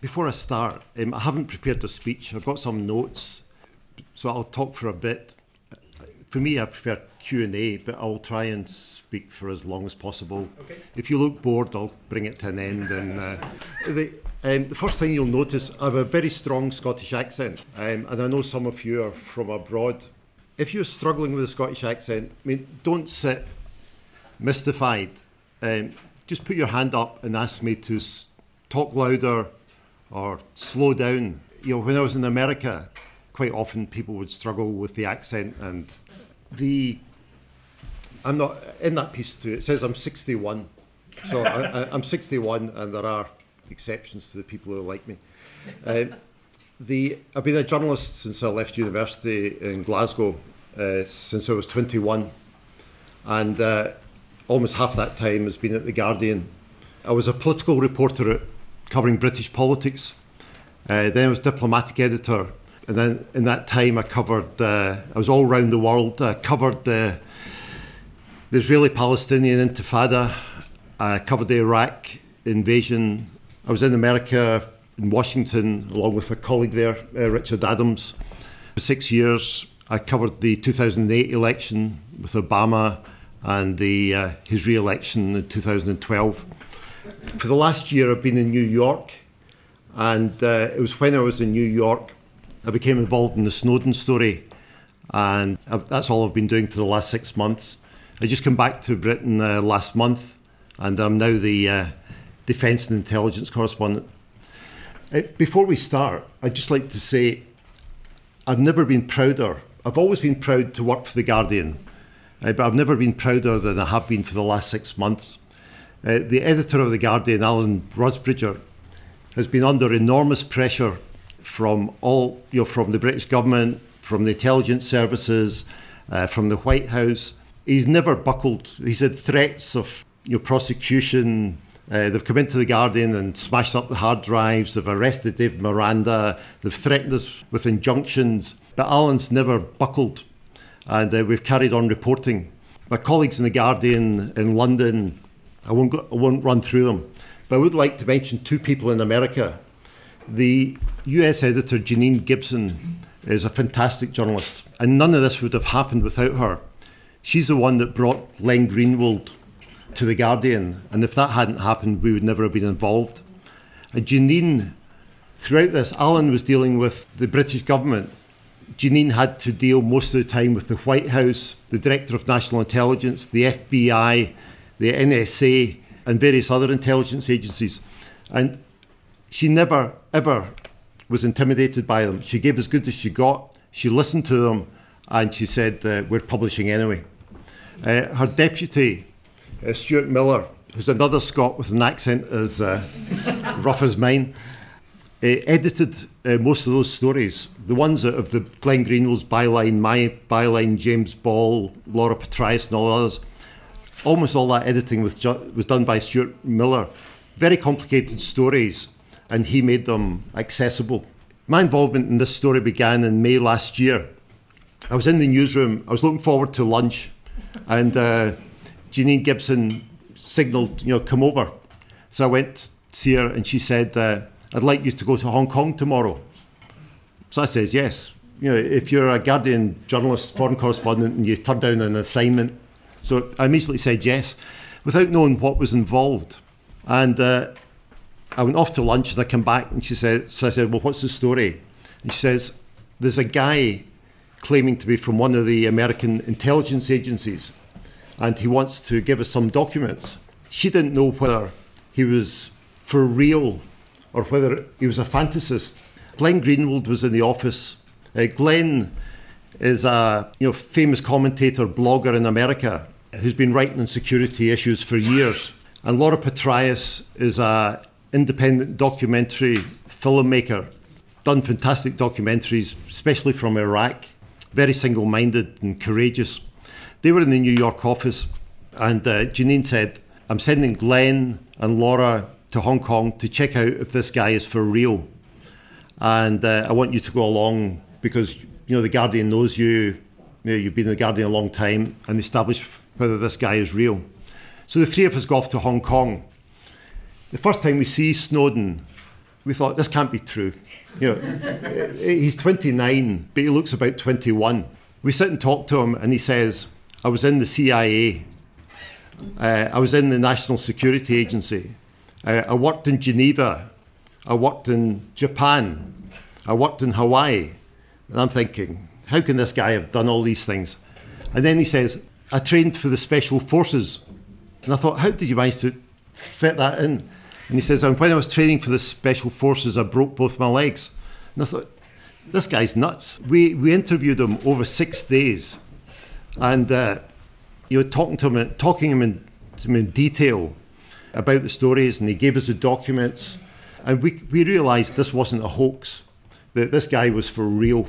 Before I start, um, I haven't prepared a speech. I've got some notes, so I'll talk for a bit. For me, I prefer Q and A, but I'll try and speak for as long as possible. Okay. If you look bored, I'll bring it to an end. And uh, the, um, the first thing you'll notice, I have a very strong Scottish accent, um, and I know some of you are from abroad. If you're struggling with a Scottish accent, I mean, don't sit mystified. Um, just put your hand up and ask me to s- talk louder or slow down. You know, when I was in America, quite often people would struggle with the accent and the I'm not in that piece too. It says I'm 61, so I, am 61, and there are exceptions to the people who are like me. Uh, the I've been a journalist since I left university in Glasgow, uh, since I was 21, and uh, almost half that time has been at the Guardian. I was a political reporter at, covering British politics. Uh, then I was diplomatic editor, and then in that time I covered. Uh, I was all around the world. I covered the the Israeli-Palestinian Intifada. I covered the Iraq invasion. I was in America, in Washington, along with a colleague there, uh, Richard Adams, for six years. I covered the 2008 election with Obama and the uh, his re-election in 2012. For the last year, I've been in New York, and uh, it was when I was in New York I became involved in the Snowden story, and that's all I've been doing for the last six months. I just came back to Britain uh, last month, and I'm now the uh, defence and intelligence correspondent. Uh, before we start, I'd just like to say I've never been prouder. I've always been proud to work for The Guardian, uh, but I've never been prouder than I have been for the last six months. Uh, the editor of The Guardian, Alan Rusbridger, has been under enormous pressure from all, you know, from the British government, from the intelligence services, uh, from the White House, he's never buckled. He's had threats of know, prosecution. Uh, they've come into the Guardian and smashed up the hard drives. They've arrested Dave Miranda. They've threatened us with injunctions. But Alan's never buckled, and uh, we've carried on reporting. My colleagues in the Guardian in London, I won't, go, I won't run through them, but I would like to mention two people in America. The US editor Janine Gibson is a fantastic journalist, and none of this would have happened without her. She's the one that brought Glenn Greenwald to The Guardian, and if that hadn't happened, we would never have been involved. And Janine, throughout this, Alan was dealing with the British government. Janine had to deal most of the time with the White House, the Director of National Intelligence, the FBI, the NSA, and various other intelligence agencies. And she never, ever was intimidated by them. She gave as good as she got. She listened to them, and she said, uh, "We're publishing anyway." Uh, her deputy, uh, Stuart Millar, who's another Scot with an accent as uh, rough as mine, uh, edited uh, most of those stories. The ones that of the Glenn Greenwald's byline, my byline, James Ball, Laura Poitras, and all others. Almost all that editing was, ju- was done by Stuart Millar. Very complicated stories, and he made them accessible. My involvement in this story began in May last year. I was in the newsroom. I was looking forward to lunch and uh, Gibson signalled, you know, come over. So I went to see her, and she said, uh, "I'd like you to go to Hong Kong tomorrow." So I says, "Yes." You know, if you're a Guardian journalist, foreign correspondent, and you turn down an assignment, so I immediately said yes, without knowing what was involved. And uh, I went off to lunch, and I came back, and she said, "So I said, well, what's the story?" And she says, "There's a guy claiming to be from one of the American intelligence agencies, and he wants to give us some documents. She didn't know whether he was for real or whether he was a fantasist. Glenn Greenwald was in the office. Uh, Glenn is a you know, famous commentator, blogger in America who's been writing on security issues for years. And Laura Poitras is a independent documentary filmmaker, done fantastic documentaries, especially from Iraq very single minded and courageous. They were in the New York office, and uh, Janine said, I'm sending Glenn and Laura to Hong Kong to check out if this guy is for real. And uh, I want you to go along because, you know, The Guardian knows you, you know, you've been in The Guardian a long time, and establish whether this guy is real. So the three of us go off to Hong Kong. The first time we see Snowden, we thought this can't be true. You know, he's 29, but he looks about 21. We sit and talk to him, and he says, "I was in the CIA. Uh, I was in the National Security Agency. Uh, I worked in Geneva. I worked in Japan. I worked in Hawaii." And I'm thinking, how can this guy have done all these things? And then he says, "I trained for the Special Forces." And I thought, how did you manage to fit that in? And he says, and when I was training for the special forces, I broke both my legs. And I thought, this guy's nuts. We, we interviewed him over six days. And uh, you were talking to him, talking him in, to him in detail about the stories, and he gave us the documents. And we, we realised this wasn't a hoax, that this guy was for real.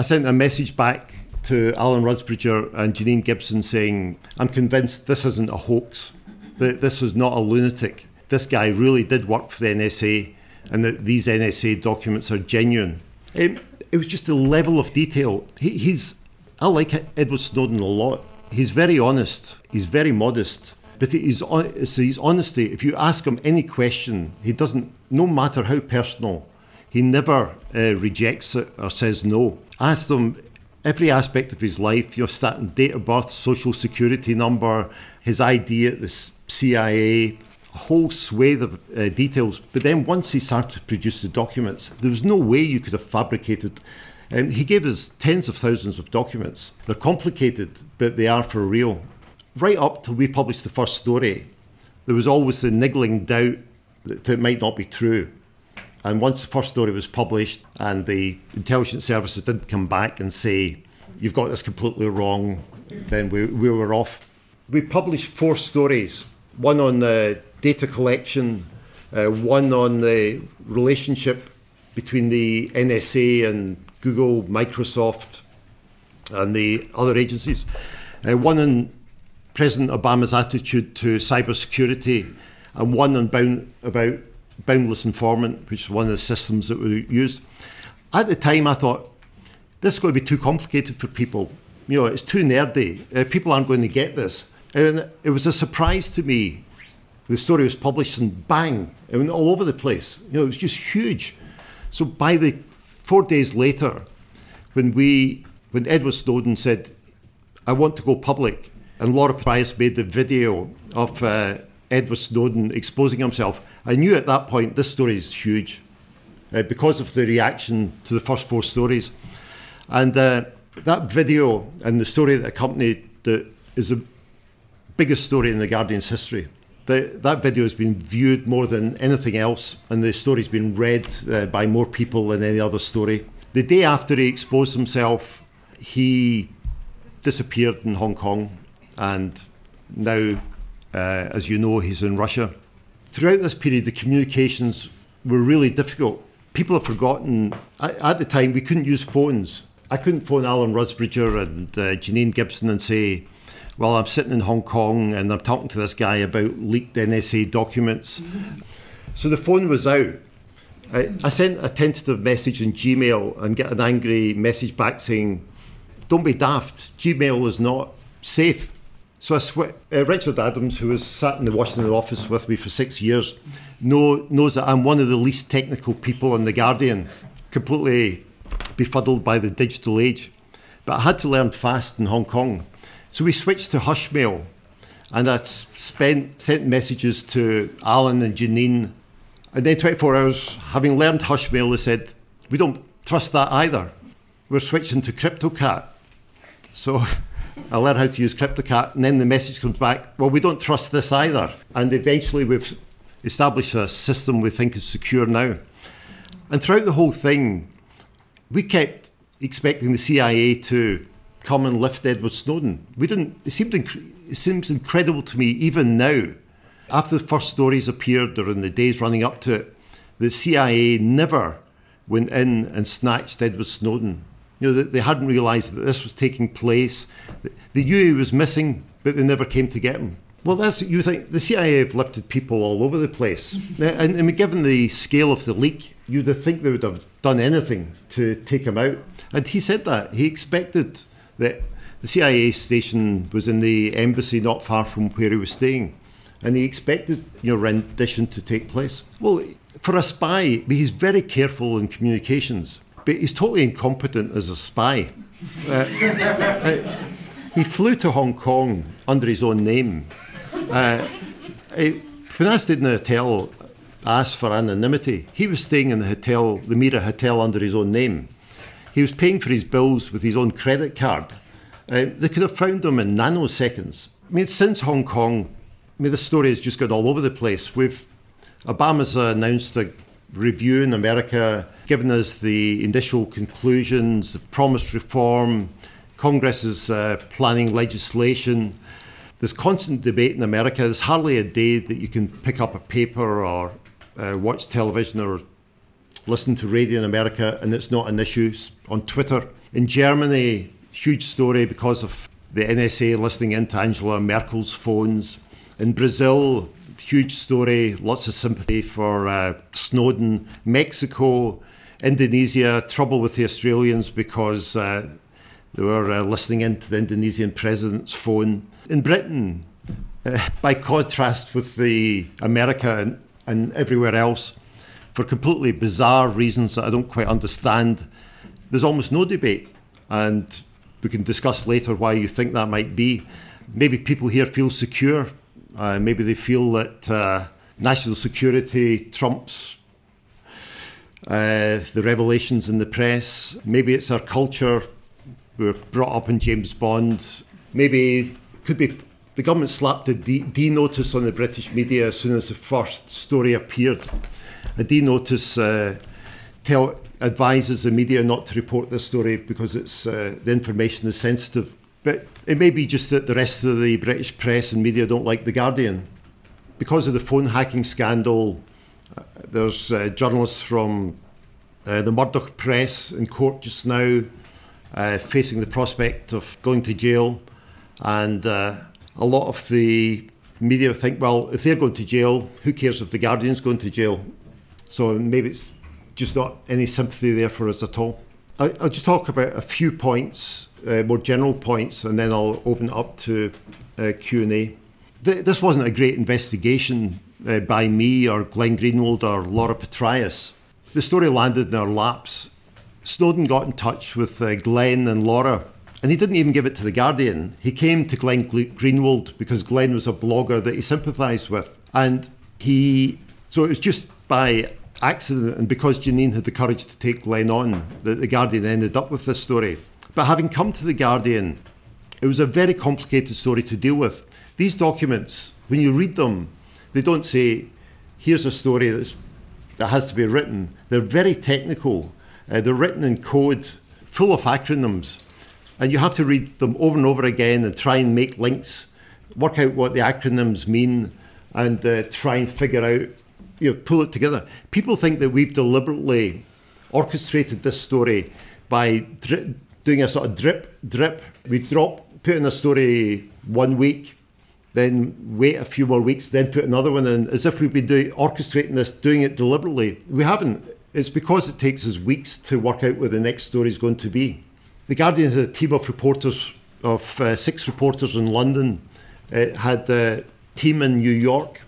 I sent a message back to Alan Rusbridger and Janine Gibson saying, I'm convinced this isn't a hoax, that this was not a lunatic this guy really did work for the NSA and that these NSA documents are genuine. Um, it was just the level of detail. He, he's, I like Edward Snowden a lot. He's very honest. He's very modest. But he's, his honesty. If you ask him any question, he doesn't, no matter how personal, he never uh, rejects it or says no. Ask him every aspect of his life, your starting date of birth, social security number, his ID at the CIA, a whole swathe of uh, details. But then once he started to produce the documents, there was no way you could have fabricated. Um, he gave us tens of thousands of documents. They're complicated, but they are for real. Right up till we published the first story, there was always the niggling doubt that it might not be true. And once the first story was published and the intelligence services didn't come back and say, you've got this completely wrong, then we, we were off. We published four stories one on the data collection, uh, one on the relationship between the NSA and Google, Microsoft, and the other agencies, uh, one on President Obama's attitude to cybersecurity, and one on bound, about Boundless Informant, which is one of the systems that we used. At the time, I thought this is going to be too complicated for people. You know, it's too nerdy. Uh, people aren't going to get this. And it was a surprise to me the story was published and bang, it went all over the place. You know, it was just huge. So by the four days later, when we, when Edward Snowden said, "I want to go public," and Laura Poitras made the video of uh, Edward Snowden exposing himself, I knew at that point this story is huge uh, because of the reaction to the first four stories, and uh, that video and the story that accompanied it is the biggest story in the Guardian's history the, that video has been viewed more than anything else, and the story's been read uh, by more people than any other story. The day after he exposed himself, he disappeared in Hong Kong, and now, uh, as you know, he's in Russia. Throughout this period, the communications were really difficult. People have forgotten, at, at the time, we couldn't use phones. I couldn't phone Alan Rusbridger and uh, Janine Gibson and say, well, I'm sitting in Hong Kong and I'm talking to this guy about leaked NSA documents. So the phone was out. I, I, sent a tentative message in Gmail and get an angry message back saying, "Don't be daft. Gmail is not safe." So I uh, Richard Adams, who was sat in the Washington office with me for six years, know, knows that I'm one of the least technical people in the Guardian, completely befuddled by the digital age. But I had to learn fast in Hong Kong. So we switched to Hushmail, and I spent sent messages to Alan and Janine. And then 24 hours, having learned Hushmail, they said, "We don't trust that either. We're switching to CryptoCat." So I learned how to use CryptoCat, and then the message comes back, "Well, we don't trust this either." And eventually, we've established a system we think is secure now. And throughout the whole thing, we kept expecting the CIA to come and lift Edward Snowden. We didn't. It seemed inc- it seems incredible to me even now, after the first stories appeared or in the days running up to it, the CIA never went in and snatched Edward Snowden. You know, they, they hadn't realised that this was taking place. They knew he was missing, but they never came to get him. Well, that's you think the CIA have lifted people all over the place, and, and given the scale of the leak, you'd think they would have done anything to take him out. And he said that he expected that the CIA station was in the embassy not far from where he was staying. and he expected your rendition to take place. Well, for a spy, he's very careful in communications, but he's totally incompetent as a spy. Uh, uh, he flew to Hong Kong under his own name. Uh, when I stayed in the hotel, asked for anonymity. He was staying in the hotel, the Mira Hotel, under his own name. He was paying for his bills with his own credit card. Uh, they could have found him in nanoseconds. I mean, since Hong Kong, I mean, the story has just got all over the place. We've Obama's announced a review in America, given us the initial conclusions, the promised reform. Congress is uh, planning legislation. There's constant debate in America. There's hardly a day that you can pick up a paper or uh, watch television or listen to radio in America and it's not an issue on Twitter. In Germany, huge story because of the NSA listening into Angela Merkel's phones. In Brazil, huge story, lots of sympathy for uh, Snowden. Mexico, Indonesia, trouble with the Australians because uh, they were uh, listening into the Indonesian president's phone. In Britain, uh, by contrast with the America and, and everywhere else, for completely bizarre reasons that I don't quite understand, there's almost no debate. And we can discuss later why you think that might be. Maybe people here feel secure. Uh, maybe they feel that uh, national security trumps uh, the revelations in the press. Maybe it's our culture. We're brought up in James Bond. Maybe could be the government slapped a D, D notice on the British media as soon as the first story appeared. A D notice uh, tell advises the media not to report this story because it's uh, the information is sensitive. But it may be just that the rest of the British press and media don't like The Guardian. Because of the phone hacking scandal, uh, there's uh, journalists from uh, the Murdoch press in court just now uh, facing the prospect of going to jail. And uh, a lot of the media think, well, if they're going to jail, who cares if The Guardian's going to jail? So maybe it's just not any sympathy there for us at all. I, will just talk about a few points, uh, more general points, and then I'll open up to uh, Q&A. Th- this wasn't a great investigation uh, by me or Glenn Greenwald or Laura Poitras. The story landed in our laps. Snowden got in touch with uh, Glenn and Laura, and he didn't even give it to The Guardian. He came to Glenn Greenwald because Glenn was a blogger that he sympathised with. And he, so it was just by accident, and because Janine had the courage to take Glenn on, that the Guardian ended up with this story. But having come to the Guardian, it was a very complicated story to deal with. These documents, when you read them, they don't say, here's a story that has to be written. They're very technical. Uh, they're written in code, full of acronyms. And you have to read them over and over again and try and make links, work out what the acronyms mean, and uh, try and figure out you know, pull it together. People think that we've deliberately orchestrated this story by doing a sort of drip, drip. We drop, put in a story one week, then wait a few more weeks, then put another one in, as if been doing orchestrating this, doing it deliberately. We haven't. It's because it takes us weeks to work out where the next story is going to be. The Guardian had a team of reporters, of uh, six reporters in London, it had a team in New York,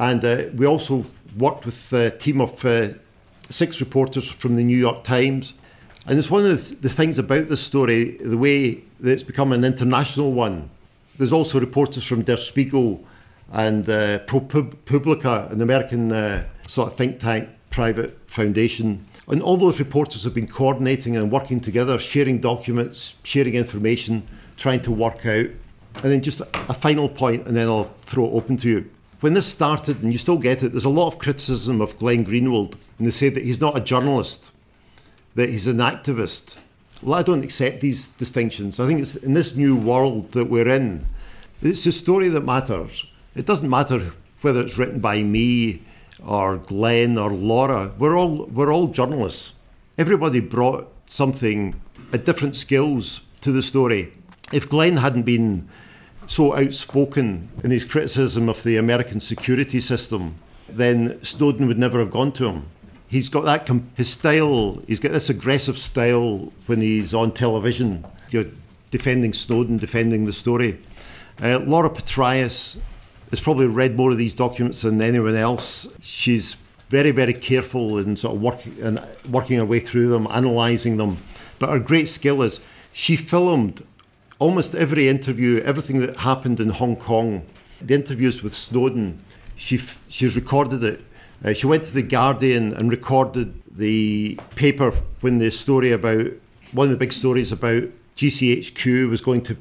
and uh, we also worked with a team of uh, six reporters from the New York Times. And it's one of the things about this story, the way that it's become an international one. There's also reporters from Der Spiegel and uh, ProPublica, an American uh, sort of think tank, private foundation. And all those reporters have been coordinating and working together, sharing documents, sharing information, trying to work out. And then just a final point, and then I'll throw it open to you when this started, and you still get it, there's a lot of criticism of Glenn Greenwald, and they say that he's not a journalist, that he's an activist. Well, I don't accept these distinctions. I think it's in this new world that we're in, it's the story that matters. It doesn't matter whether it's written by me or Glenn or Laura. We're all we're all journalists. Everybody brought something, a different skills to the story. If Glenn hadn't been so outspoken in his criticism of the American security system, then Snowden would never have gone to him. He's got that com- his style. He's got this aggressive style when he's on television, you know, defending Snowden, defending the story. Uh, Laura Poitras has probably read more of these documents than anyone else. She's very, very careful in sort of working and working her way through them, analysing them. But her great skill is she filmed almost every interview, everything that happened in Hong Kong, the interviews with Snowden. She she's recorded it. Uh, she went to the Guardian and recorded the paper when the story about one of the big stories about GCHQ was going to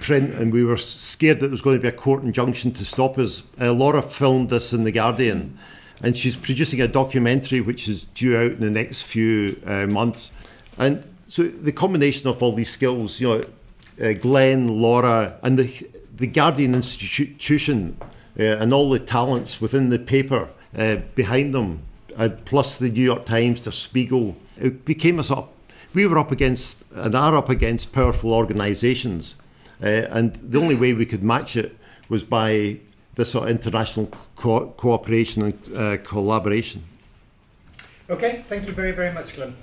print, and we were scared that there was going to be a court injunction to stop us. Uh, Laura filmed this in the Guardian, and she's producing a documentary which is due out in the next few uh, months. And so the combination of all these skills, you know, uh, Glenn, Laura, and the the Guardian institution, uh, and all the talents within the paper uh, behind them, uh, plus the New York Times, the Spiegel, it became a sort of we were up against and are up against powerful organisations, uh, and the only way we could match it was by this sort of international co- cooperation and uh, collaboration. Okay, thank you very, very much, Glenn.